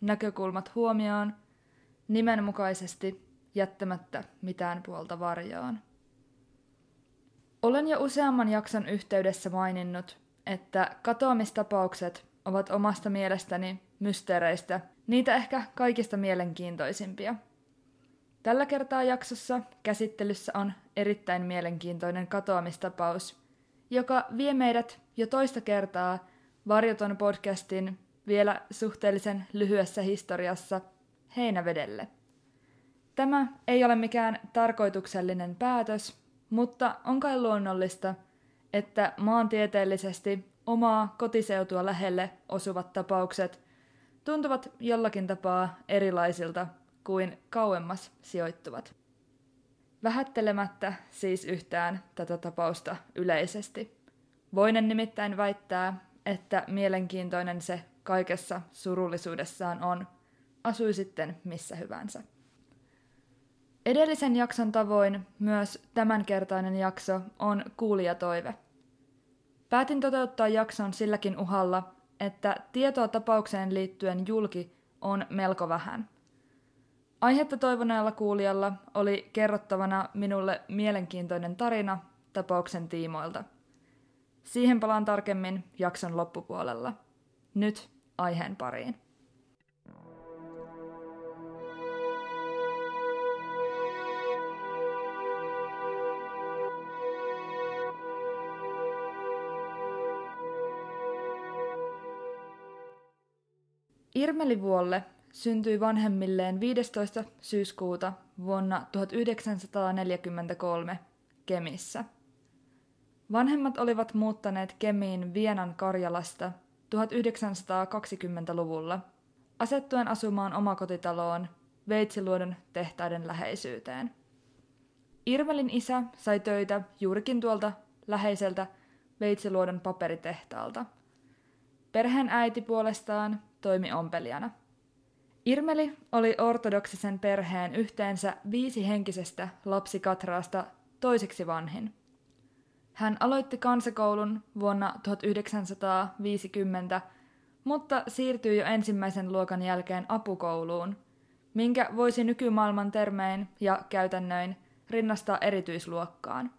näkökulmat huomioon, nimenmukaisesti jättämättä mitään puolta varjoon. Olen jo useamman jakson yhteydessä maininnut, että katoamistapaukset ovat omasta mielestäni mysteereistä niitä ehkä kaikista mielenkiintoisimpia. Tällä kertaa jaksossa käsittelyssä on erittäin mielenkiintoinen katoamistapaus, joka vie meidät jo toista kertaa Varjoton podcastin vielä suhteellisen lyhyessä historiassa Heinävedelle. Tämä ei ole mikään tarkoituksellinen päätös, mutta on kai luonnollista, että maantieteellisesti omaa kotiseutua lähelle osuvat tapaukset tuntuvat jollakin tapaa erilaisilta kuin kauemmas sijoittuvat. Vähättelemättä siis yhtään tätä tapausta yleisesti. Voinen nimittäin väittää, että mielenkiintoinen se kaikessa surullisuudessaan on, asui sitten missä hyvänsä. Edellisen jakson tavoin myös tämänkertainen jakso on kuulijatoive. Päätin toteuttaa jakson silläkin uhalla, että tietoa tapaukseen liittyen julki on melko vähän. Aihetta toivoneella kuulijalla oli kerrottavana minulle mielenkiintoinen tarina tapauksen tiimoilta. Siihen palaan tarkemmin jakson loppupuolella. Nyt aiheen pariin. Irmeli-Vuolle syntyi vanhemmilleen 15. syyskuuta vuonna 1943 Kemissä. Vanhemmat olivat muuttaneet Kemiin Vienan Karjalasta 1920-luvulla, asettuen asumaan omakotitaloon Veitsiluodon tehtaiden läheisyyteen. Irmelin isä sai töitä juurikin tuolta läheiseltä Veitsiluodon paperitehtaalta. Perheen äiti puolestaan toimi ompelijana. Irmeli oli ortodoksisen perheen yhteensä viisi henkisestä lapsikatraasta toiseksi vanhin. Hän aloitti kansakoulun vuonna 1950, mutta siirtyi jo ensimmäisen luokan jälkeen apukouluun, minkä voisi nykymaailman termein ja käytännöin rinnastaa erityisluokkaan.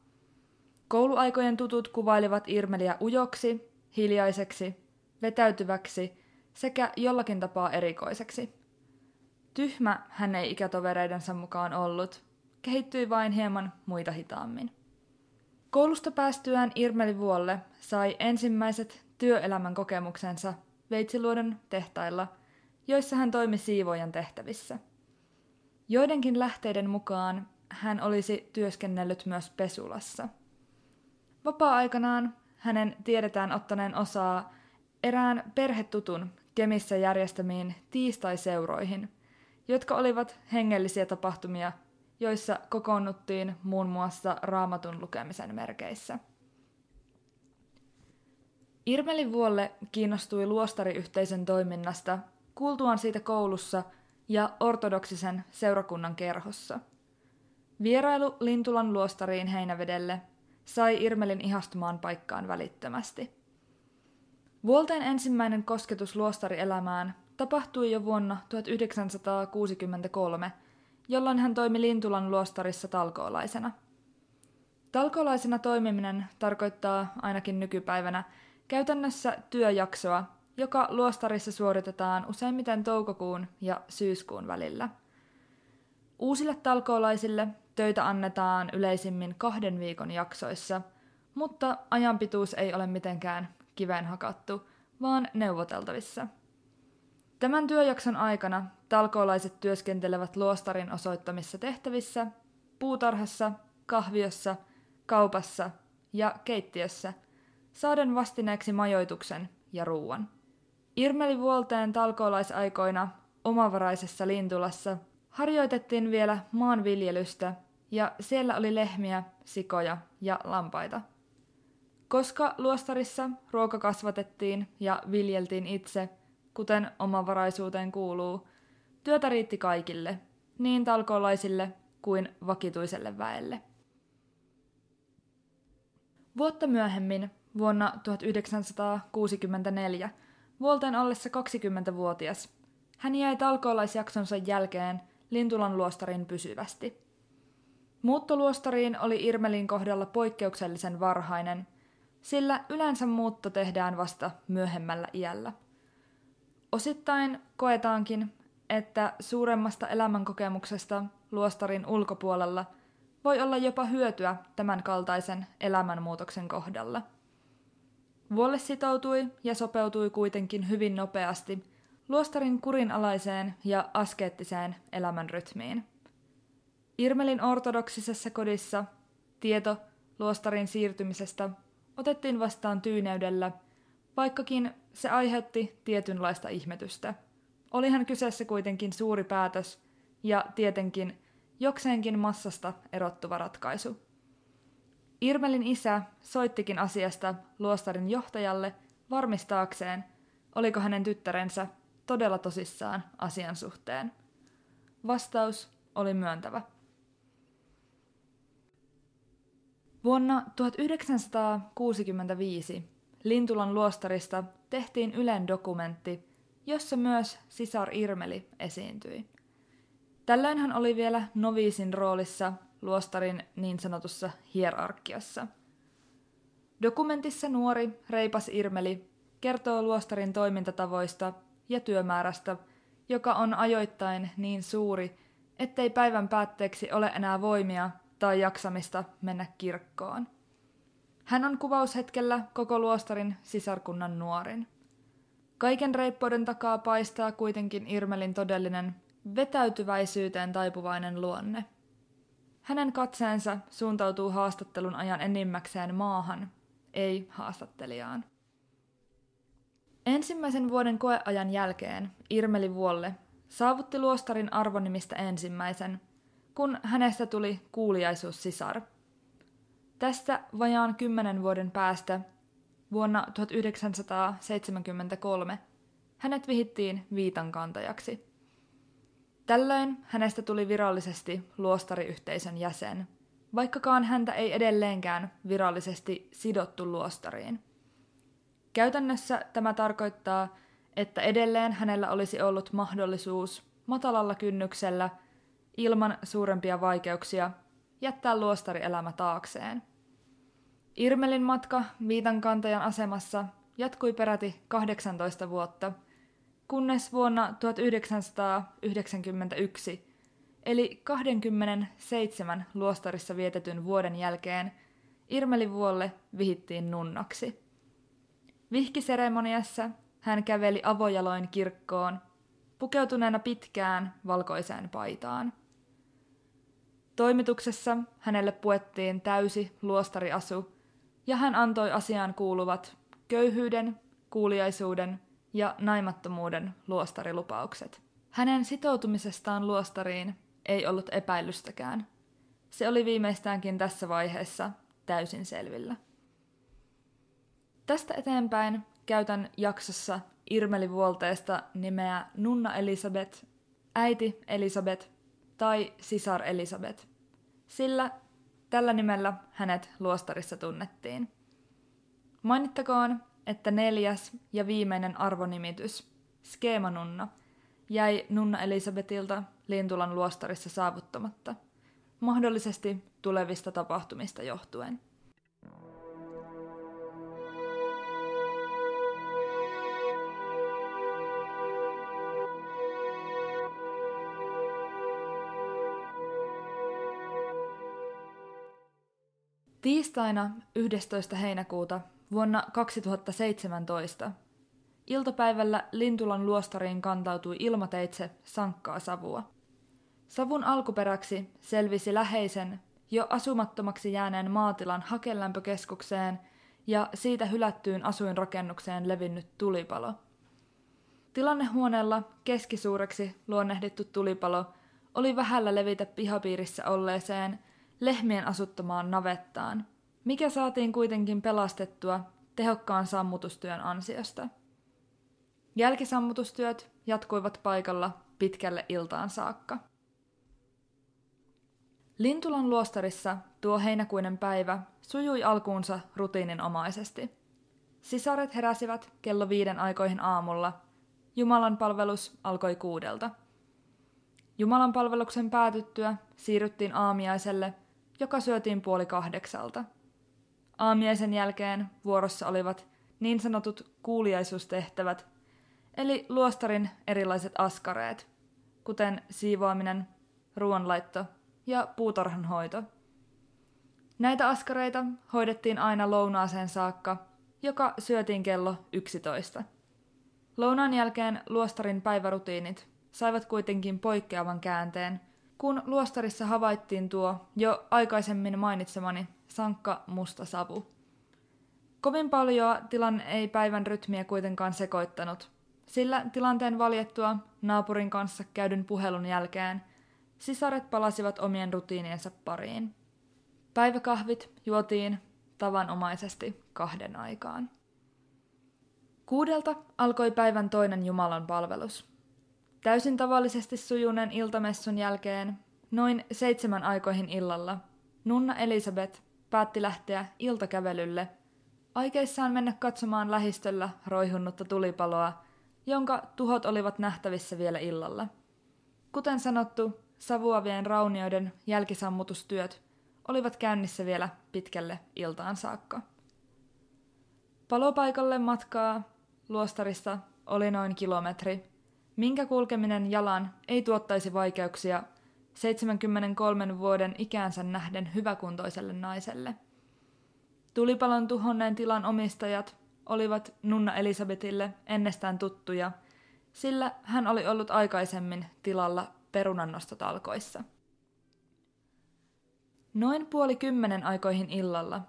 Kouluaikojen tutut kuvailivat Irmeliä ujoksi, hiljaiseksi, vetäytyväksi sekä jollakin tapaa erikoiseksi. Tyhmä hän ei ikätovereidensa mukaan ollut, kehittyi vain hieman muita hitaammin. Koulusta päästyään Irmeli Vuolle sai ensimmäiset työelämän kokemuksensa Veitsiluodon tehtailla, joissa hän toimi siivojan tehtävissä. Joidenkin lähteiden mukaan hän olisi työskennellyt myös Pesulassa. Vapaa-aikanaan hänen tiedetään ottaneen osaa erään perhetutun Kemissä järjestämiin tiistaiseuroihin, jotka olivat hengellisiä tapahtumia, joissa kokoonnuttiin muun muassa raamatun lukemisen merkeissä. Irmelin Vuolle kiinnostui luostariyhteisön toiminnasta kuultuaan siitä koulussa ja ortodoksisen seurakunnan kerhossa. Vierailu Lintulan luostariin Heinävedelle sai Irmelin ihastumaan paikkaan välittömästi – Vuolteen ensimmäinen kosketus luostarielämään tapahtui jo vuonna 1963, jolloin hän toimi Lintulan luostarissa talkoolaisena. Talkoolaisena toimiminen tarkoittaa ainakin nykypäivänä käytännössä työjaksoa, joka luostarissa suoritetaan useimmiten toukokuun ja syyskuun välillä. Uusille talkoolaisille töitä annetaan yleisimmin kahden viikon jaksoissa, mutta ajanpituus ei ole mitenkään kiveen hakattu, vaan neuvoteltavissa. Tämän työjakson aikana talkoolaiset työskentelevät luostarin osoittamissa tehtävissä, puutarhassa, kahviossa, kaupassa ja keittiössä, saaden vastineeksi majoituksen ja ruuan. Irmeli Vuolteen talkoolaisaikoina omavaraisessa lintulassa harjoitettiin vielä maanviljelystä ja siellä oli lehmiä, sikoja ja lampaita. Koska luostarissa ruoka kasvatettiin ja viljeltiin itse, kuten omavaraisuuteen kuuluu, työtä riitti kaikille, niin talkoolaisille kuin vakituiselle väelle. Vuotta myöhemmin, vuonna 1964, vuolten ollessa 20-vuotias, hän jäi talkoolaisjaksonsa jälkeen Lintulan luostarin pysyvästi. Muuttoluostariin oli Irmelin kohdalla poikkeuksellisen varhainen, sillä yleensä muutto tehdään vasta myöhemmällä iällä. Osittain koetaankin, että suuremmasta elämänkokemuksesta luostarin ulkopuolella voi olla jopa hyötyä tämän kaltaisen elämänmuutoksen kohdalla. Vuolle sitoutui ja sopeutui kuitenkin hyvin nopeasti luostarin kurinalaiseen ja askeettiseen elämänrytmiin. Irmelin ortodoksisessa kodissa tieto luostarin siirtymisestä otettiin vastaan tyyneydellä, vaikkakin se aiheutti tietynlaista ihmetystä. Olihan kyseessä kuitenkin suuri päätös ja tietenkin jokseenkin massasta erottuva ratkaisu. Irmelin isä soittikin asiasta luostarin johtajalle varmistaakseen, oliko hänen tyttärensä todella tosissaan asian suhteen. Vastaus oli myöntävä. Vuonna 1965 Lintulan luostarista tehtiin Ylen dokumentti, jossa myös sisar Irmeli esiintyi. Tällöin hän oli vielä noviisin roolissa luostarin niin sanotussa hierarkiassa. Dokumentissa nuori, reipas Irmeli kertoo luostarin toimintatavoista ja työmäärästä, joka on ajoittain niin suuri, ettei päivän päätteeksi ole enää voimia tai jaksamista mennä kirkkoon. Hän on kuvaushetkellä koko luostarin sisarkunnan nuorin. Kaiken reippouden takaa paistaa kuitenkin Irmelin todellinen vetäytyväisyyteen taipuvainen luonne. Hänen katseensa suuntautuu haastattelun ajan enimmäkseen maahan, ei haastattelijaan. Ensimmäisen vuoden koeajan jälkeen Irmeli Vuolle saavutti luostarin arvonimistä ensimmäisen, kun hänestä tuli kuuliaisuussisar. Tästä vajaan kymmenen vuoden päästä, vuonna 1973, hänet vihittiin viitankantajaksi. Tällöin hänestä tuli virallisesti luostariyhteisön jäsen, vaikkakaan häntä ei edelleenkään virallisesti sidottu luostariin. Käytännössä tämä tarkoittaa, että edelleen hänellä olisi ollut mahdollisuus matalalla kynnyksellä ilman suurempia vaikeuksia jättää luostarielämä taakseen. Irmelin matka viitankantajan asemassa jatkui peräti 18 vuotta, kunnes vuonna 1991, eli 27 luostarissa vietetyn vuoden jälkeen, Irmelin vuolle vihittiin nunnaksi. Vihkiseremoniassa hän käveli avojaloin kirkkoon, pukeutuneena pitkään valkoiseen paitaan. Toimituksessa hänelle puettiin täysi luostariasu, ja hän antoi asiaan kuuluvat köyhyyden, kuuliaisuuden ja naimattomuuden luostarilupaukset. Hänen sitoutumisestaan luostariin ei ollut epäilystäkään. Se oli viimeistäänkin tässä vaiheessa täysin selvillä. Tästä eteenpäin käytän jaksossa Irmeli Vuolteesta nimeä Nunna Elisabeth, äiti Elisabeth tai sisar Elisabeth, sillä tällä nimellä hänet luostarissa tunnettiin. Mainittakoon, että neljäs ja viimeinen arvonimitys, Skeemanunna, jäi Nunna Elisabetilta Lintulan luostarissa saavuttamatta, mahdollisesti tulevista tapahtumista johtuen. Tiistaina 11. heinäkuuta vuonna 2017 iltapäivällä Lintulan luostariin kantautui ilmateitse sankkaa savua. Savun alkuperäksi selvisi läheisen, jo asumattomaksi jääneen maatilan hakelämpökeskukseen ja siitä hylättyyn asuinrakennukseen levinnyt tulipalo. Tilannehuoneella keskisuureksi luonnehdittu tulipalo oli vähällä levitä pihapiirissä olleeseen lehmien asuttamaan navettaan, mikä saatiin kuitenkin pelastettua tehokkaan sammutustyön ansiosta. Jälkisammutustyöt jatkuivat paikalla pitkälle iltaan saakka. Lintulan luostarissa tuo heinäkuinen päivä sujui alkuunsa rutiininomaisesti. Sisaret heräsivät kello viiden aikoihin aamulla. Jumalan palvelus alkoi kuudelta. Jumalan palveluksen päätyttyä siirryttiin aamiaiselle, joka syötiin puoli kahdeksalta. Aamiaisen jälkeen vuorossa olivat niin sanotut kuuliaisuustehtävät, eli luostarin erilaiset askareet, kuten siivoaminen, ruoanlaitto ja puutarhanhoito. Näitä askareita hoidettiin aina lounaaseen saakka, joka syötiin kello 11. Lounaan jälkeen luostarin päivärutiinit saivat kuitenkin poikkeavan käänteen, kun luostarissa havaittiin tuo jo aikaisemmin mainitsemani sankka musta savu. Kovin paljon tilanne ei päivän rytmiä kuitenkaan sekoittanut, sillä tilanteen valjettua naapurin kanssa käydyn puhelun jälkeen sisaret palasivat omien rutiiniensa pariin. Päiväkahvit juotiin tavanomaisesti kahden aikaan. Kuudelta alkoi päivän toinen Jumalan palvelus. Täysin tavallisesti sujuneen iltamessun jälkeen, noin seitsemän aikoihin illalla, Nunna Elisabeth päätti lähteä iltakävelylle, aikeissaan mennä katsomaan lähistöllä roihunnutta tulipaloa, jonka tuhot olivat nähtävissä vielä illalla. Kuten sanottu, savuavien raunioiden jälkisammutustyöt olivat käynnissä vielä pitkälle iltaan saakka. Palopaikalle matkaa luostarista oli noin kilometri, minkä kulkeminen jalan ei tuottaisi vaikeuksia 73 vuoden ikäänsä nähden hyväkuntoiselle naiselle. Tulipalon tuhonneen tilan omistajat olivat Nunna Elisabetille ennestään tuttuja, sillä hän oli ollut aikaisemmin tilalla perunannostotalkoissa. Noin puoli kymmenen aikoihin illalla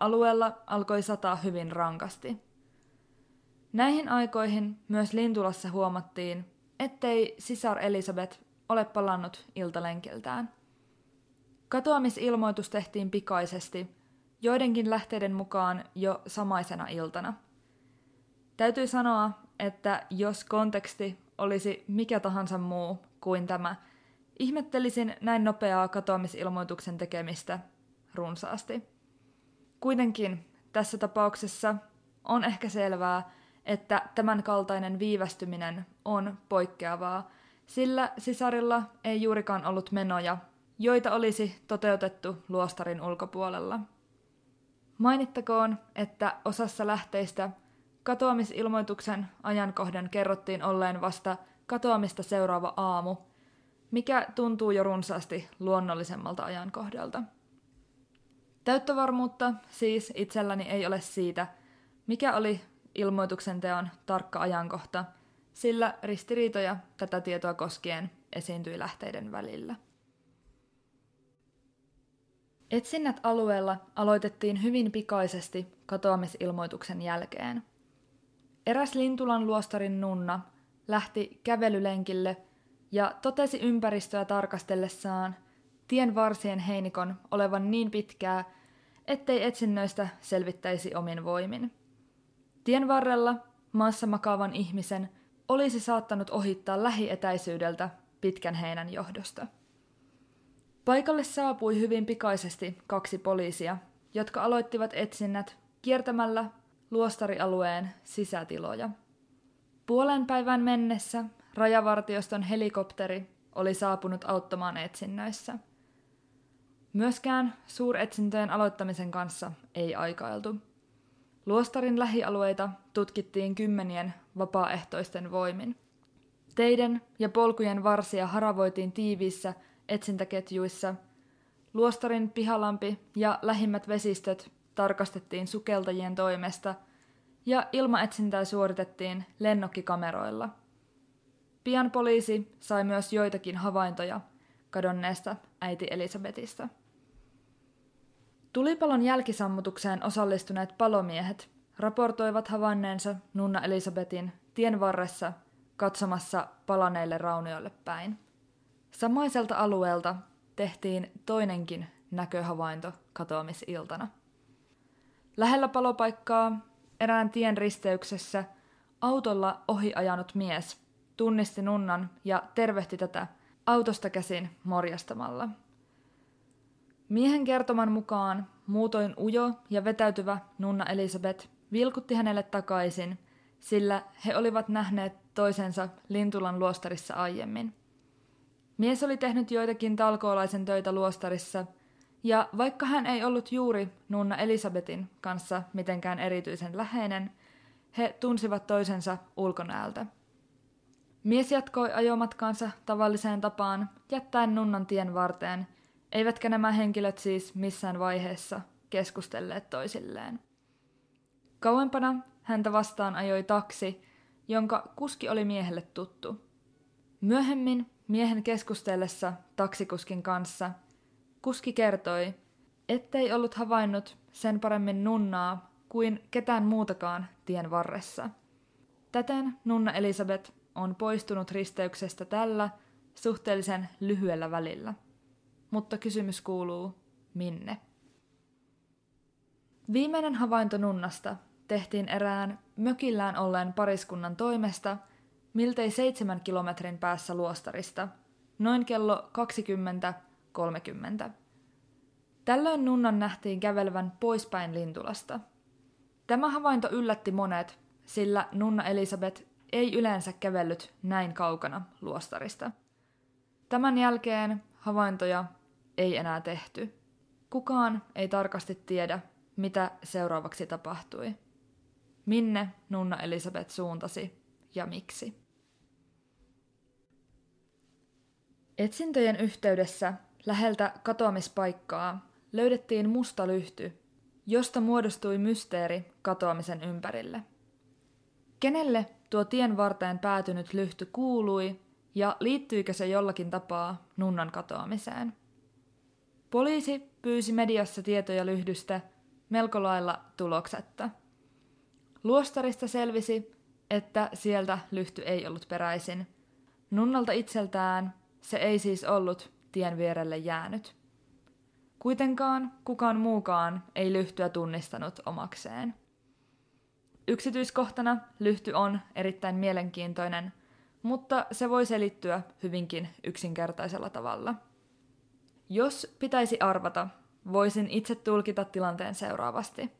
alueella alkoi sataa hyvin rankasti. Näihin aikoihin myös Lintulassa huomattiin, ettei sisar Elisabeth ole palannut iltalenkiltään. Katoamisilmoitus tehtiin pikaisesti, joidenkin lähteiden mukaan jo samaisena iltana. Täytyy sanoa, että jos konteksti olisi mikä tahansa muu kuin tämä, ihmettelisin näin nopeaa katoamisilmoituksen tekemistä runsaasti. Kuitenkin tässä tapauksessa on ehkä selvää, että tämän kaltainen viivästyminen on poikkeavaa, sillä sisarilla ei juurikaan ollut menoja, joita olisi toteutettu luostarin ulkopuolella. Mainittakoon, että osassa lähteistä katoamisilmoituksen ajankohdan kerrottiin olleen vasta katoamista seuraava aamu, mikä tuntuu jo runsaasti luonnollisemmalta ajankohdalta. Täyttövarmuutta siis itselläni ei ole siitä, mikä oli ilmoituksen teon tarkka ajankohta, sillä ristiriitoja tätä tietoa koskien esiintyi lähteiden välillä. Etsinnät alueella aloitettiin hyvin pikaisesti katoamisilmoituksen jälkeen. Eräs Lintulan luostarin nunna lähti kävelylenkille ja totesi ympäristöä tarkastellessaan tien varsien heinikon olevan niin pitkää, ettei etsinnöistä selvittäisi omin voimin. Tien varrella maassa makaavan ihmisen olisi saattanut ohittaa lähietäisyydeltä pitkän heinän johdosta. Paikalle saapui hyvin pikaisesti kaksi poliisia, jotka aloittivat etsinnät kiertämällä luostarialueen sisätiloja. Puolen päivän mennessä rajavartioston helikopteri oli saapunut auttamaan etsinnöissä. Myöskään suuretsintöjen aloittamisen kanssa ei aikailtu. Luostarin lähialueita tutkittiin kymmenien vapaaehtoisten voimin. Teiden ja polkujen varsia haravoitiin tiiviissä etsintäketjuissa. Luostarin pihalampi ja lähimmät vesistöt tarkastettiin sukeltajien toimesta ja ilmaetsintää suoritettiin lennokkikameroilla. Pian poliisi sai myös joitakin havaintoja kadonneesta äiti Elisabetista. Tulipalon jälkisammutukseen osallistuneet palomiehet raportoivat havainneensa Nunna Elisabetin tien varressa katsomassa palaneille raunioille päin. Samaiselta alueelta tehtiin toinenkin näköhavainto katoamisiltana. Lähellä palopaikkaa erään tien risteyksessä autolla ohi ajanut mies tunnisti nunnan ja tervehti tätä autosta käsin morjastamalla. Miehen kertoman mukaan muutoin ujo ja vetäytyvä nunna Elisabeth vilkutti hänelle takaisin, sillä he olivat nähneet toisensa Lintulan luostarissa aiemmin. Mies oli tehnyt joitakin talkoolaisen töitä luostarissa, ja vaikka hän ei ollut juuri nunna Elisabetin kanssa mitenkään erityisen läheinen, he tunsivat toisensa ulkonäöltä. Mies jatkoi ajomatkaansa tavalliseen tapaan, jättäen nunnan tien varteen, eivätkä nämä henkilöt siis missään vaiheessa keskustelleet toisilleen. Kauempana häntä vastaan ajoi taksi, jonka kuski oli miehelle tuttu. Myöhemmin miehen keskustellessa taksikuskin kanssa kuski kertoi, ettei ollut havainnut sen paremmin nunnaa kuin ketään muutakaan tien varressa. Täten nunna Elisabeth on poistunut risteyksestä tällä suhteellisen lyhyellä välillä. Mutta kysymys kuuluu, minne? Viimeinen havainto nunnasta tehtiin erään mökillään olleen pariskunnan toimesta miltei seitsemän kilometrin päässä luostarista, noin kello 20.30. Tällöin nunnan nähtiin kävelevän poispäin Lintulasta. Tämä havainto yllätti monet, sillä nunna Elisabeth ei yleensä kävellyt näin kaukana luostarista. Tämän jälkeen havaintoja ei enää tehty. Kukaan ei tarkasti tiedä, mitä seuraavaksi tapahtui. Minne nunna Elisabeth suuntasi ja miksi. Etsintöjen yhteydessä läheltä katoamispaikkaa löydettiin musta lyhty, josta muodostui mysteeri katoamisen ympärille. Kenelle tuo tien varteen päätynyt lyhty kuului ja liittyykö se jollakin tapaa nunnan katoamiseen? Poliisi pyysi mediassa tietoja lyhdystä melko lailla tuloksetta. Luostarista selvisi, että sieltä lyhty ei ollut peräisin. Nunnalta itseltään se ei siis ollut tien vierelle jäänyt. Kuitenkaan kukaan muukaan ei lyhtyä tunnistanut omakseen. Yksityiskohtana lyhty on erittäin mielenkiintoinen, mutta se voi selittyä hyvinkin yksinkertaisella tavalla. Jos pitäisi arvata, voisin itse tulkita tilanteen seuraavasti.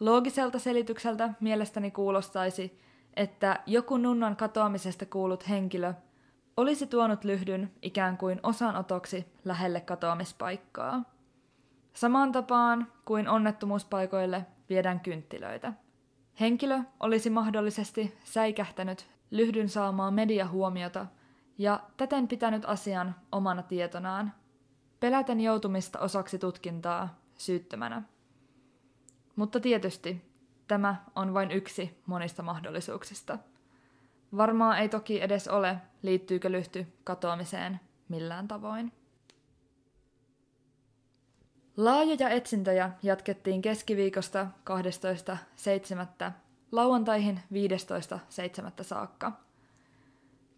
Loogiselta selitykseltä mielestäni kuulostaisi, että joku nunnan katoamisesta kuullut henkilö olisi tuonut lyhdyn ikään kuin osanotoksi lähelle katoamispaikkaa. Samaan tapaan kuin onnettomuuspaikoille viedään kynttilöitä. Henkilö olisi mahdollisesti säikähtänyt lyhdyn saamaa mediahuomiota ja täten pitänyt asian omana tietonaan, peläten joutumista osaksi tutkintaa syyttömänä. Mutta tietysti tämä on vain yksi monista mahdollisuuksista. Varmaa ei toki edes ole, liittyykö lyhty katoamiseen millään tavoin. Laajoja etsintöjä jatkettiin keskiviikosta 12.7. lauantaihin 15.7. saakka.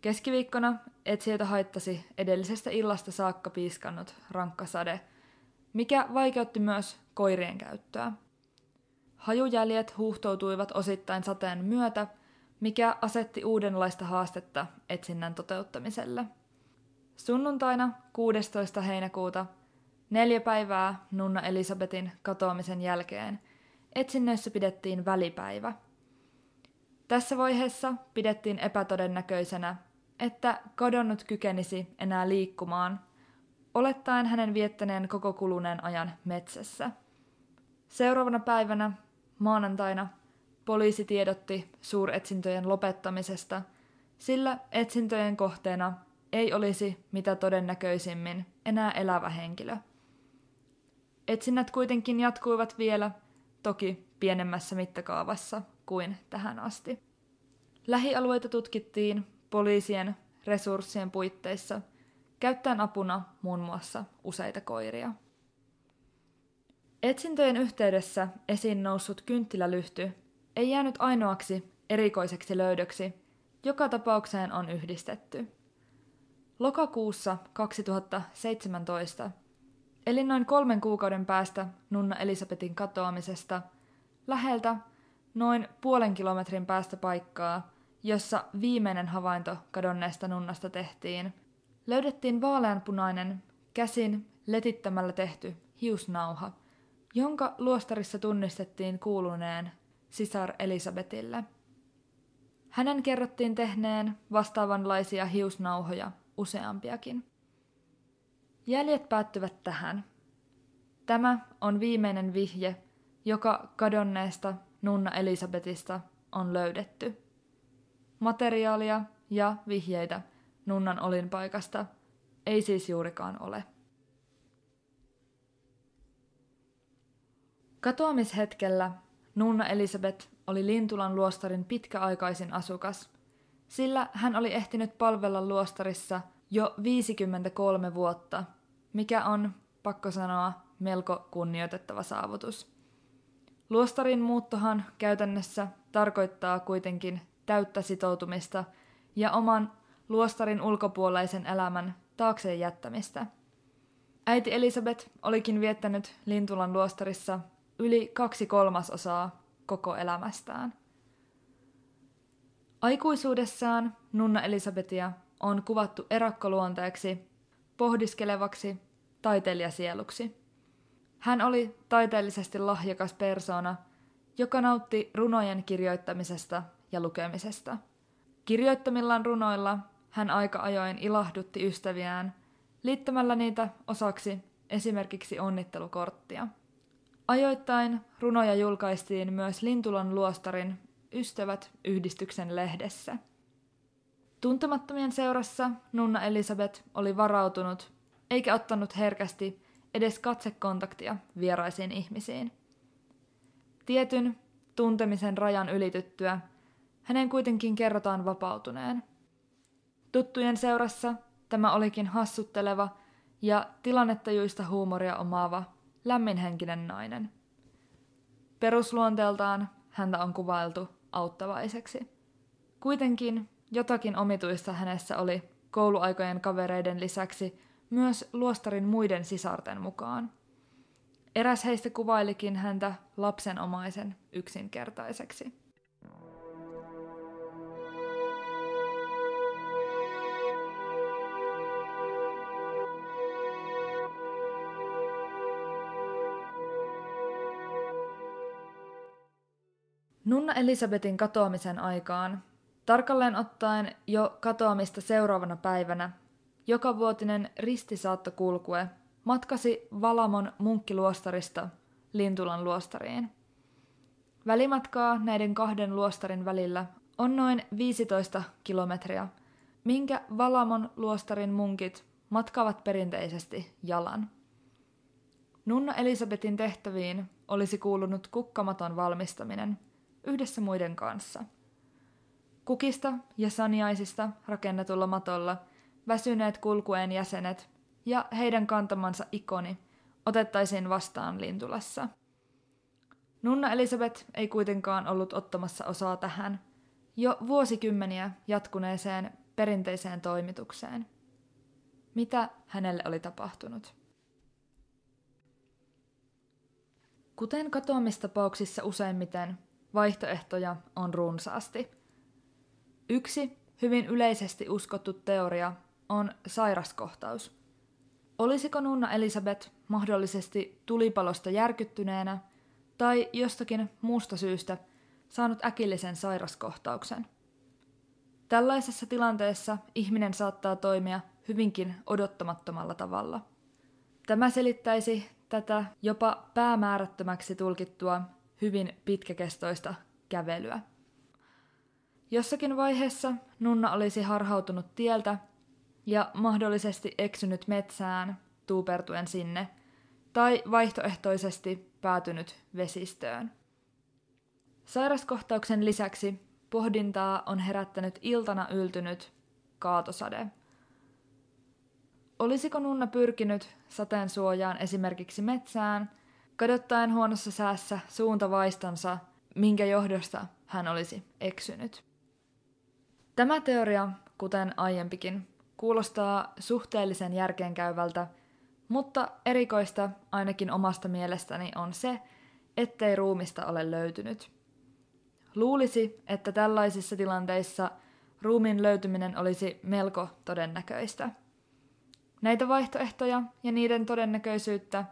Keskiviikkona etsijöitä haittasi edellisestä illasta saakka piiskannut rankka sade, mikä vaikeutti myös koirien käyttöä. Hajujäljet huuhtoutuivat osittain sateen myötä, mikä asetti uudenlaista haastetta etsinnän toteuttamiselle. Sunnuntaina 16. heinäkuuta Neljä päivää Nunna Elisabetin katoamisen jälkeen etsinnöissä pidettiin välipäivä. Tässä vaiheessa pidettiin epätodennäköisenä, että kadonnut kykenisi enää liikkumaan, olettaen hänen viettäneen koko kuluneen ajan metsässä. Seuraavana päivänä, maanantaina, poliisi tiedotti suuretsintöjen lopettamisesta, sillä etsintöjen kohteena ei olisi mitä todennäköisimmin enää elävä henkilö. Etsinnät kuitenkin jatkuivat vielä, toki pienemmässä mittakaavassa kuin tähän asti. Lähialueita tutkittiin poliisien resurssien puitteissa, käyttäen apuna muun muassa useita koiria. Etsintöjen yhteydessä esiin noussut kynttilälyhty ei jäänyt ainoaksi erikoiseksi löydöksi, joka tapaukseen on yhdistetty. Lokakuussa 2017, eli noin kolmen kuukauden päästä Nunna Elisabetin katoamisesta, läheltä noin puolen kilometrin päästä paikkaa, jossa viimeinen havainto kadonneesta nunnasta tehtiin, löydettiin vaaleanpunainen, käsin letittämällä tehty hiusnauha, jonka luostarissa tunnistettiin kuuluneen sisar Elisabetille. Hänen kerrottiin tehneen vastaavanlaisia hiusnauhoja useampiakin. Jäljet päättyvät tähän. Tämä on viimeinen vihje, joka kadonneesta Nunna Elisabetista on löydetty. Materiaalia ja vihjeitä Nunnan olinpaikasta ei siis juurikaan ole. Katoamishetkellä Nunna Elisabeth oli Lintulan luostarin pitkäaikaisin asukas, sillä hän oli ehtinyt palvella luostarissa jo 53 vuotta, mikä on, pakko sanoa, melko kunnioitettava saavutus. Luostarin muuttohan käytännössä tarkoittaa kuitenkin täyttä sitoutumista ja oman luostarin ulkopuoleisen elämän taakseen jättämistä. Äiti Elisabeth olikin viettänyt Lintulan luostarissa yli kaksi kolmasosaa koko elämästään. Aikuisuudessaan Nunna Elisabetia on kuvattu erakkoluonteeksi, pohdiskelevaksi, taiteilijasieluksi. Hän oli taiteellisesti lahjakas persona, joka nautti runojen kirjoittamisesta ja lukemisesta. Kirjoittamillaan runoilla hän aika ajoin ilahdutti ystäviään liittämällä niitä osaksi esimerkiksi onnittelukorttia. Ajoittain runoja julkaistiin myös Lintulan luostarin Ystävät yhdistyksen lehdessä. Tuntemattomien seurassa Nunna Elisabeth oli varautunut, eikä ottanut herkästi edes katsekontaktia vieraisiin ihmisiin. Tietyn tuntemisen rajan ylityttyä hänen kuitenkin kerrotaan vapautuneen. Tuttujen seurassa tämä olikin hassutteleva ja tilannetajuista huumoria omaava lämminhenkinen nainen. Perusluonteeltaan häntä on kuvailtu auttavaiseksi. Kuitenkin jotakin omituista hänessä oli kouluaikojen kavereiden lisäksi myös luostarin muiden sisarten mukaan. Eräs heistä kuvailikin häntä lapsenomaisen yksinkertaiseksi. Nunna Elisabetin katoamisen aikaan, tarkalleen ottaen jo katoamista seuraavana päivänä, joka vuotinen ristisaattokulkue matkasi Valamon munkkiluostarista Lintulan luostariin. Välimatkaa näiden kahden luostarin välillä on noin 15 kilometriä, minkä Valamon luostarin munkit matkaavat perinteisesti jalan. Nunna Elisabetin tehtäviin olisi kuulunut kukkamaton valmistaminen – yhdessä muiden kanssa. Kukista ja saniaisista rakennetulla matolla väsyneet kulkueen jäsenet ja heidän kantamansa ikoni otettaisiin vastaan Lintulassa. Nunna Elisabeth ei kuitenkaan ollut ottamassa osaa tähän jo vuosikymmeniä jatkuneeseen perinteiseen toimitukseen. Mitä hänelle oli tapahtunut? Kuten katoamistapauksissa useimmiten, vaihtoehtoja on runsaasti. Yksi hyvin yleisesti uskottu teoria on sairaskohtaus. Olisiko Nunna Elisabeth mahdollisesti tulipalosta järkyttyneenä tai jostakin muusta syystä saanut äkillisen sairaskohtauksen? Tällaisessa tilanteessa ihminen saattaa toimia hyvinkin odottamattomalla tavalla. Tämä selittäisi tätä jopa päämäärättömäksi tulkittua hyvin pitkäkestoista kävelyä. Jossakin vaiheessa Nunna olisi harhautunut tieltä ja mahdollisesti eksynyt metsään tuupertuen sinne, tai vaihtoehtoisesti päätynyt vesistöön. Sairaskohtauksen lisäksi pohdintaa on herättänyt iltana yltynyt kaatosade. Olisiko Nunna pyrkinyt sateen suojaan esimerkiksi metsään – kadottaen huonossa säässä suuntavaistansa, minkä johdosta hän olisi eksynyt. Tämä teoria, kuten aiempikin, kuulostaa suhteellisen järkeenkäyvältä, mutta erikoista ainakin omasta mielestäni on se, ettei ruumista ole löytynyt. Luulisi, että tällaisissa tilanteissa ruumiin löytyminen olisi melko todennäköistä. Näitä vaihtoehtoja ja niiden todennäköisyyttä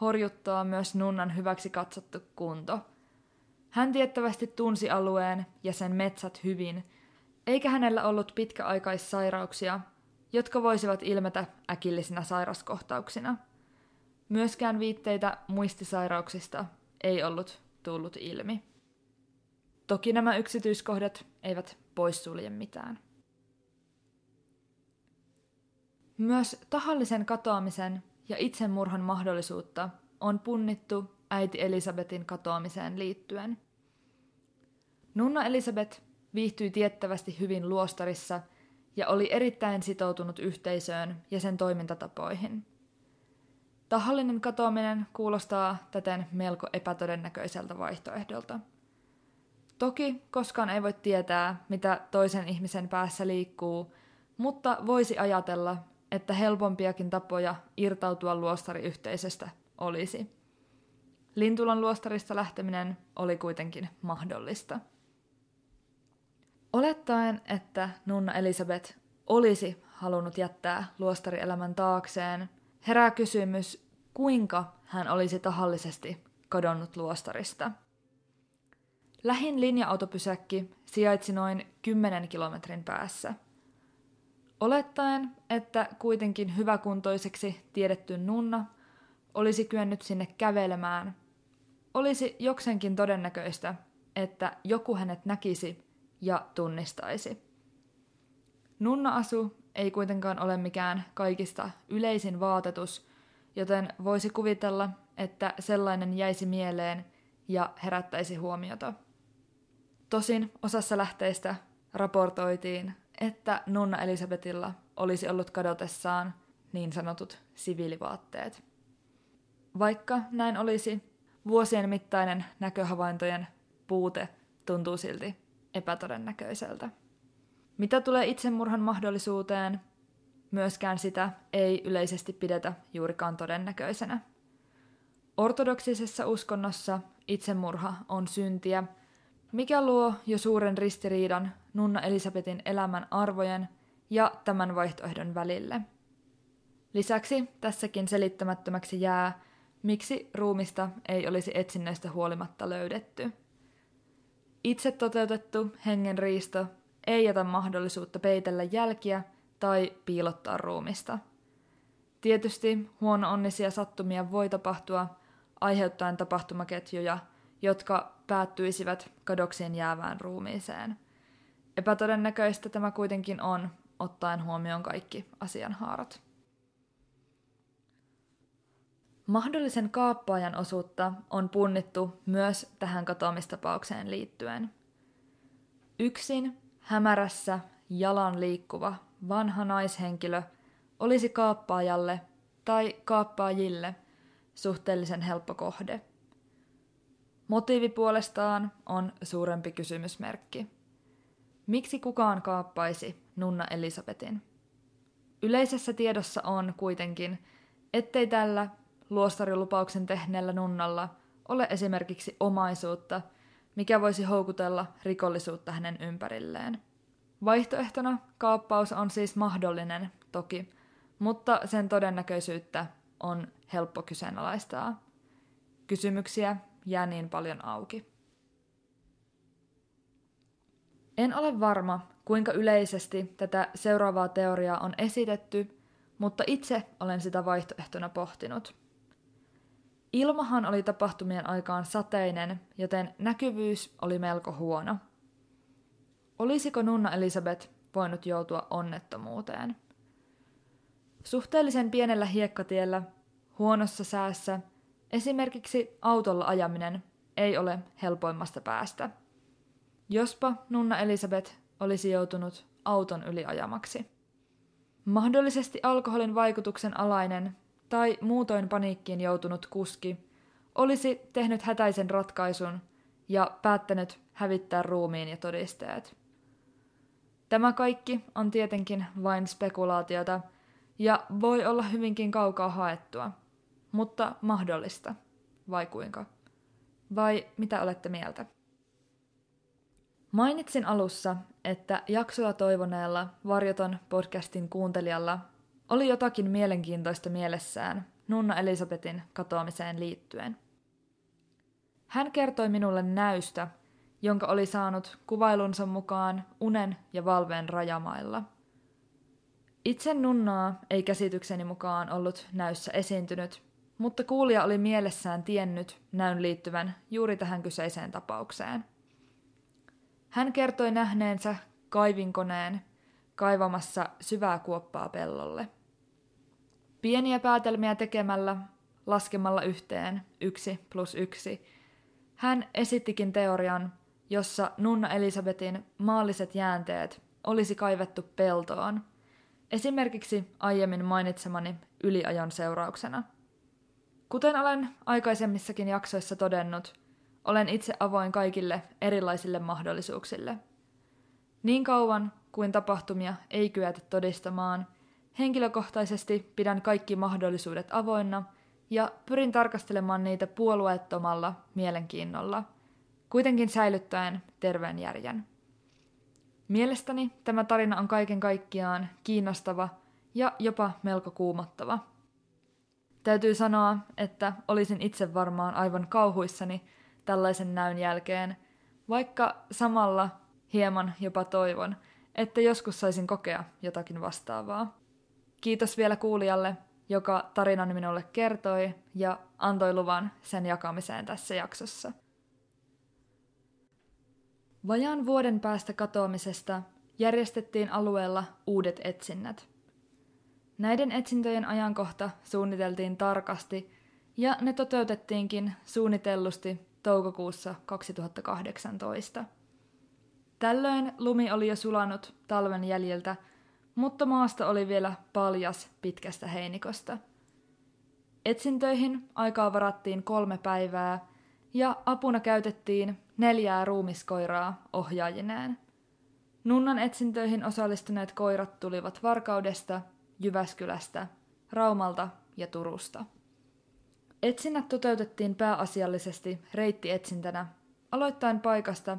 horjuttaa myös nunnan hyväksi katsottu kunto. Hän tiettävästi tunsi alueen ja sen metsät hyvin, eikä hänellä ollut pitkäaikaissairauksia, jotka voisivat ilmetä äkillisinä sairaskohtauksina. Myöskään viitteitä muistisairauksista ei ollut tullut ilmi. Toki nämä yksityiskohdat eivät poissulje mitään. Myös tahallisen katoamisen ja itsemurhan mahdollisuutta on punnittu äiti Elisabetin katoamiseen liittyen. Nunna Elisabeth viihtyi tiettävästi hyvin luostarissa ja oli erittäin sitoutunut yhteisöön ja sen toimintatapoihin. Tahallinen katoaminen kuulostaa täten melko epätodennäköiseltä vaihtoehdolta. Toki koskaan ei voi tietää, mitä toisen ihmisen päässä liikkuu, mutta voisi ajatella, että helpompiakin tapoja irtautua luostariyhteisöstä olisi. Lintulan luostarista lähteminen oli kuitenkin mahdollista. Olettaen, että nunna Elisabeth olisi halunnut jättää luostarielämän taakseen, herää kysymys, kuinka hän olisi tahallisesti kadonnut luostarista. Lähin linja-autopysäkki sijaitsi noin 10 kilometrin päässä – Olettaen, että kuitenkin hyväkuntoiseksi tiedetty nunna olisi kyennyt sinne kävelemään, olisi joksenkin todennäköistä, että joku hänet näkisi ja tunnistaisi. Nunna-asu ei kuitenkaan ole mikään kaikista yleisin vaatetus, joten voisi kuvitella, että sellainen jäisi mieleen ja herättäisi huomiota. Tosin osassa lähteistä raportoitiin että nunna Elisabetilla olisi ollut kadotessaan niin sanotut siviilivaatteet. Vaikka näin olisi, vuosien mittainen näköhavaintojen puute tuntuu silti epätodennäköiseltä. Mitä tulee itsemurhan mahdollisuuteen, myöskään sitä ei yleisesti pidetä juurikaan todennäköisenä. Ortodoksisessa uskonnossa itsemurha on syntiä, mikä luo jo suuren ristiriidan nunna Elisabetin elämän arvojen ja tämän vaihtoehdon välille. Lisäksi tässäkin selittämättömäksi jää, miksi ruumista ei olisi etsinnöistä huolimatta löydetty. Itse toteutettu hengenriisto ei jätä mahdollisuutta peitellä jälkiä tai piilottaa ruumista. Tietysti huono-onnisia sattumia voi tapahtua aiheuttaen tapahtumaketjuja, jotka päättyisivät kadoksien jäävään ruumiiseen. Epätodennäköistä tämä kuitenkin on, ottaen huomioon kaikki asianhaarat. Mahdollisen kaappaajan osuutta on punnittu myös tähän katoamistapaukseen liittyen. Yksin hämärässä jalan liikkuva vanha naishenkilö olisi kaappaajalle tai kaappaajille suhteellisen helppo kohde. Motiivi puolestaan on suurempi kysymysmerkki. Miksi kukaan kaappaisi nunna Elisabetin? Yleisessä tiedossa on kuitenkin, ettei tällä luostarilupauksen tehneellä nunnalla ole esimerkiksi omaisuutta, mikä voisi houkutella rikollisuutta hänen ympärilleen. Vaihtoehtona kaappaus on siis mahdollinen, toki, mutta sen todennäköisyyttä on helppo kyseenalaistaa. Kysymyksiä jää niin paljon auki. En ole varma, kuinka yleisesti tätä seuraavaa teoriaa on esitetty, mutta itse olen sitä vaihtoehtona pohtinut. Ilmahan oli tapahtumien aikaan sateinen, joten näkyvyys oli melko huono. Olisiko Nunna Elisabeth voinut joutua onnettomuuteen? Suhteellisen pienellä hiekkatiellä, huonossa säässä, esimerkiksi autolla ajaminen ei ole helpoimmasta päästä – Jospa Nunna Elisabeth olisi joutunut auton yliajamaksi. Mahdollisesti alkoholin vaikutuksen alainen tai muutoin paniikkiin joutunut kuski olisi tehnyt hätäisen ratkaisun ja päättänyt hävittää ruumiin ja todisteet. Tämä kaikki on tietenkin vain spekulaatiota ja voi olla hyvinkin kaukaa haettua, mutta mahdollista. Vai kuinka? Vai mitä olette mieltä? Mainitsin alussa, että jaksoa toivoneella Varjoton podcastin kuuntelijalla oli jotakin mielenkiintoista mielessään Nunna Elisabetin katoamiseen liittyen. Hän kertoi minulle näystä, jonka oli saanut kuvailunsa mukaan unen ja valveen rajamailla. Itse nunnaa ei käsitykseni mukaan ollut näyssä esiintynyt, mutta kuulija oli mielessään tiennyt näyn liittyvän juuri tähän kyseiseen tapaukseen. Hän kertoi nähneensä kaivinkoneen kaivamassa syvää kuoppaa pellolle. Pieniä päätelmiä tekemällä, laskemalla yhteen yksi plus yksi, hän esittikin teorian, jossa Nunna Elisabetin maalliset jäänteet olisi kaivettu peltoon, esimerkiksi aiemmin mainitsemani yliajon seurauksena. Kuten olen aikaisemmissakin jaksoissa todennut, olen itse avoin kaikille erilaisille mahdollisuuksille. Niin kauan kuin tapahtumia ei kyetä todistamaan, henkilökohtaisesti pidän kaikki mahdollisuudet avoinna ja pyrin tarkastelemaan niitä puolueettomalla mielenkiinnolla, kuitenkin säilyttäen terveen järjen. Mielestäni tämä tarina on kaiken kaikkiaan kiinnostava ja jopa melko kuumottava. Täytyy sanoa, että olisin itse varmaan aivan kauhuissani tällaisen näyn jälkeen, vaikka samalla hieman jopa toivon, että joskus saisin kokea jotakin vastaavaa. Kiitos vielä kuulijalle, joka tarinan minulle kertoi ja antoi luvan sen jakamiseen tässä jaksossa. Vajaan vuoden päästä katoamisesta järjestettiin alueella uudet etsinnät. Näiden etsintöjen ajankohta suunniteltiin tarkasti ja ne toteutettiinkin suunnitellusti toukokuussa 2018. Tällöin lumi oli jo sulanut talven jäljiltä, mutta maasta oli vielä paljas pitkästä heinikosta. Etsintöihin aikaa varattiin kolme päivää ja apuna käytettiin neljää ruumiskoiraa ohjaajineen. Nunnan etsintöihin osallistuneet koirat tulivat Varkaudesta, Jyväskylästä, Raumalta ja Turusta. Etsinnät toteutettiin pääasiallisesti reittietsintänä, aloittain paikasta,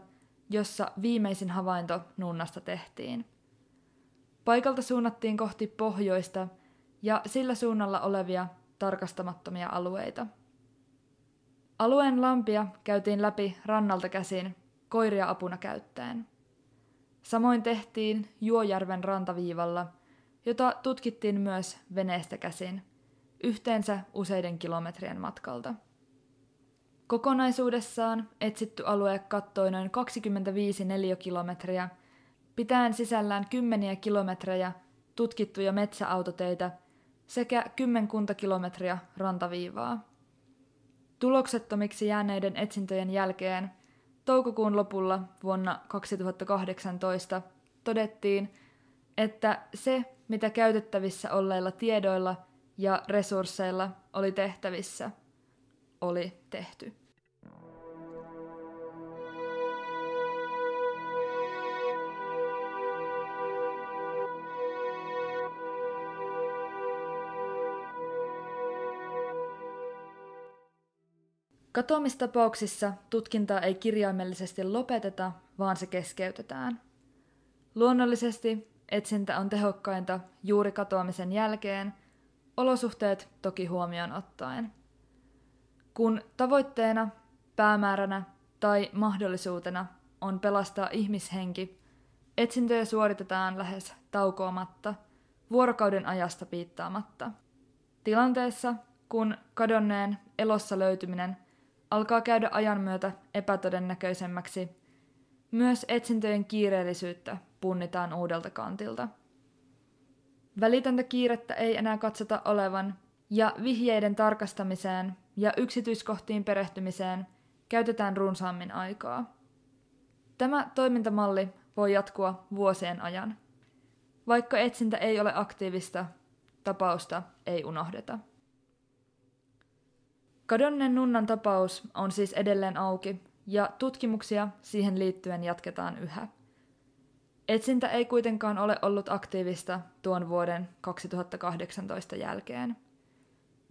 jossa viimeisin havainto Nunnasta tehtiin. Paikalta suunnattiin kohti pohjoista ja sillä suunnalla olevia tarkastamattomia alueita. Alueen lampia käytiin läpi rannalta käsin koiria apuna käyttäen. Samoin tehtiin Juojärven rantaviivalla, jota tutkittiin myös veneestä käsin – yhteensä useiden kilometrien matkalta. Kokonaisuudessaan etsitty alue kattoi noin 25 neliökilometriä, pitäen sisällään kymmeniä kilometrejä tutkittuja metsäautoteitä sekä kymmenkunta kilometriä rantaviivaa. Tuloksettomiksi jääneiden etsintöjen jälkeen toukokuun lopulla vuonna 2018 todettiin, että se, mitä käytettävissä olleilla tiedoilla – ja resursseilla oli tehtävissä, oli tehty. Katoamistapauksissa tutkintaa ei kirjaimellisesti lopeteta, vaan se keskeytetään. Luonnollisesti etsintä on tehokkainta juuri katoamisen jälkeen – olosuhteet toki huomioon ottaen. Kun tavoitteena, päämääränä tai mahdollisuutena on pelastaa ihmishenki, etsintöjä suoritetaan lähes taukoamatta, vuorokauden ajasta piittaamatta. Tilanteessa, kun kadonneen elossa löytyminen alkaa käydä ajan myötä epätodennäköisemmäksi, myös etsintöjen kiireellisyyttä punnitaan uudelta kantilta. Välitöntä kiirettä ei enää katsota olevan, ja vihjeiden tarkastamiseen ja yksityiskohtiin perehtymiseen käytetään runsaammin aikaa. Tämä toimintamalli voi jatkua vuosien ajan. Vaikka etsintä ei ole aktiivista, tapausta ei unohdeta. Kadonneen nunnan tapaus on siis edelleen auki, ja tutkimuksia siihen liittyen jatketaan yhä. Etsintä ei kuitenkaan ole ollut aktiivista tuon vuoden 2018 jälkeen.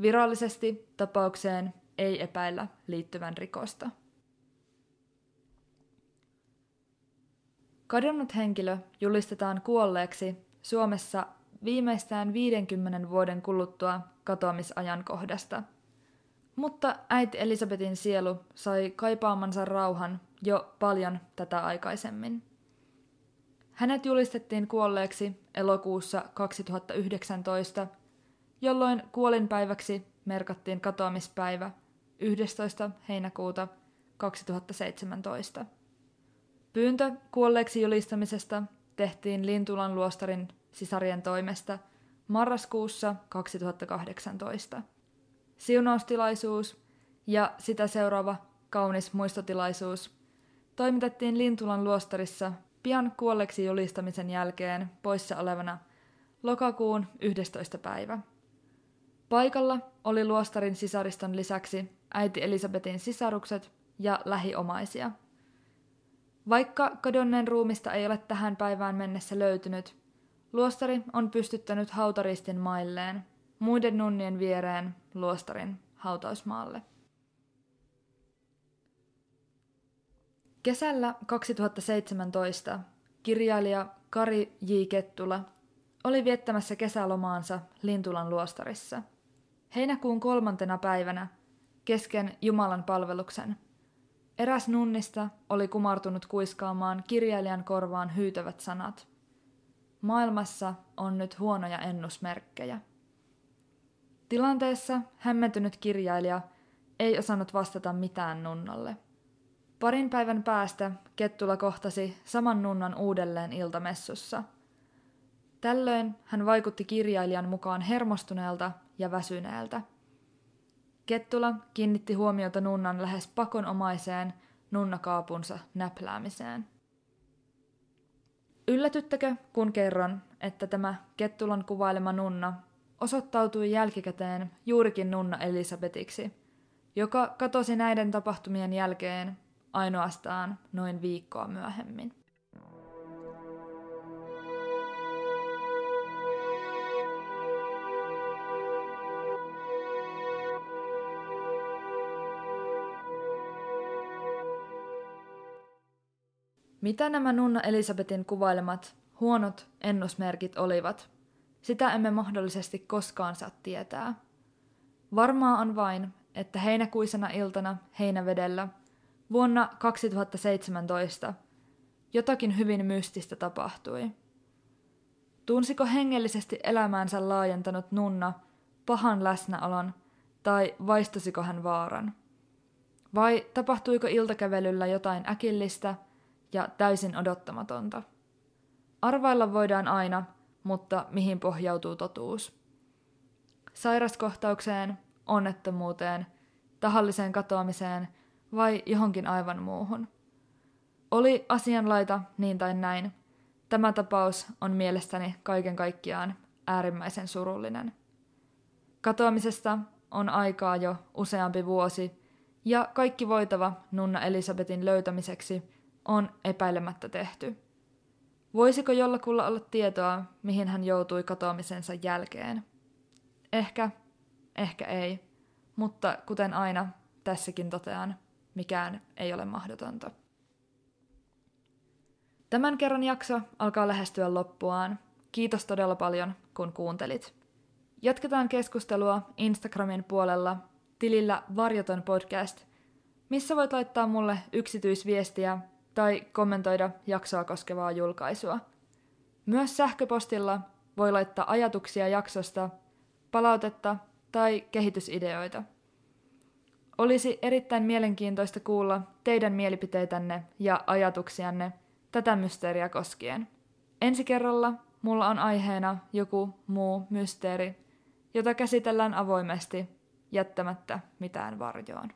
Virallisesti tapaukseen ei epäillä liittyvän rikosta. Kadonnut henkilö julistetaan kuolleeksi Suomessa viimeistään 50 vuoden kuluttua katoamisajankohdasta. Mutta äiti Elisabetin sielu sai kaipaamansa rauhan jo paljon tätä aikaisemmin. Hänet julistettiin kuolleeksi elokuussa 2019, jolloin kuolinpäiväksi merkattiin katoamispäivä 11. heinäkuuta 2017. Pyyntö kuolleeksi julistamisesta tehtiin Lintulan luostarin sisarien toimesta marraskuussa 2018. Siunaustilaisuus ja sitä seuraava kaunis muistotilaisuus toimitettiin Lintulan luostarissa pian kuolleeksi julistamisen jälkeen poissa olevana lokakuun 11. päivä. Paikalla oli luostarin sisariston lisäksi äiti Elisabetin sisarukset ja lähiomaisia – vaikka kadonneen ruumista ei ole tähän päivään mennessä löytynyt, luostari on pystyttänyt hautaristin mailleen, muiden nunnien viereen luostarin hautausmaalle. Kesällä 2017 kirjailija Kari J. Kettula oli viettämässä kesälomaansa Lintulan luostarissa. Heinäkuun kolmantena päivänä, kesken Jumalan palveluksen, Eräs nunnista oli kumartunut kuiskaamaan kirjailijan korvaan hyytävät sanat. Maailmassa on nyt huonoja ennusmerkkejä. Tilanteessa hämmentynyt kirjailija ei osannut vastata mitään nunnalle. Parin päivän päästä Kettula kohtasi saman nunnan uudelleen iltamessussa. Tällöin hän vaikutti kirjailijan mukaan hermostuneelta ja väsyneeltä – Kettula kiinnitti huomiota nunnan lähes pakonomaiseen nunnakaapunsa näpläämiseen. Yllätyttekö, kun kerron, että tämä Kettulan kuvailema nunna osoittautui jälkikäteen juurikin nunna Elisabetiksi, joka katosi näiden tapahtumien jälkeen ainoastaan noin viikkoa myöhemmin. Mitä nämä Nunna Elisabetin kuvailemat huonot ennusmerkit olivat, sitä emme mahdollisesti koskaan saa tietää. Varmaa on vain, että heinäkuisena iltana heinävedellä vuonna 2017 jotakin hyvin mystistä tapahtui. Tunsiko hengellisesti elämäänsä laajentanut nunna pahan läsnäolon tai vaistosiko hän vaaran? Vai tapahtuiko iltakävelyllä jotain äkillistä – ja täysin odottamatonta. Arvailla voidaan aina, mutta mihin pohjautuu totuus? Sairaskohtaukseen, onnettomuuteen, tahalliseen katoamiseen vai johonkin aivan muuhun? Oli asianlaita niin tai näin. Tämä tapaus on mielestäni kaiken kaikkiaan äärimmäisen surullinen. Katoamisesta on aikaa jo useampi vuosi, ja kaikki voitava Nunna Elisabetin löytämiseksi on epäilemättä tehty. Voisiko jollakulla olla tietoa, mihin hän joutui katoamisensa jälkeen? Ehkä, ehkä ei, mutta kuten aina, tässäkin totean, mikään ei ole mahdotonta. Tämän kerran jakso alkaa lähestyä loppuaan. Kiitos todella paljon, kun kuuntelit. Jatketaan keskustelua Instagramin puolella tilillä Varjoton podcast, missä voit laittaa mulle yksityisviestiä tai kommentoida jaksoa koskevaa julkaisua. Myös sähköpostilla voi laittaa ajatuksia jaksosta, palautetta tai kehitysideoita. Olisi erittäin mielenkiintoista kuulla teidän mielipiteitänne ja ajatuksianne tätä mysteeriä koskien. Ensi kerralla mulla on aiheena joku muu mysteeri, jota käsitellään avoimesti jättämättä mitään varjoon.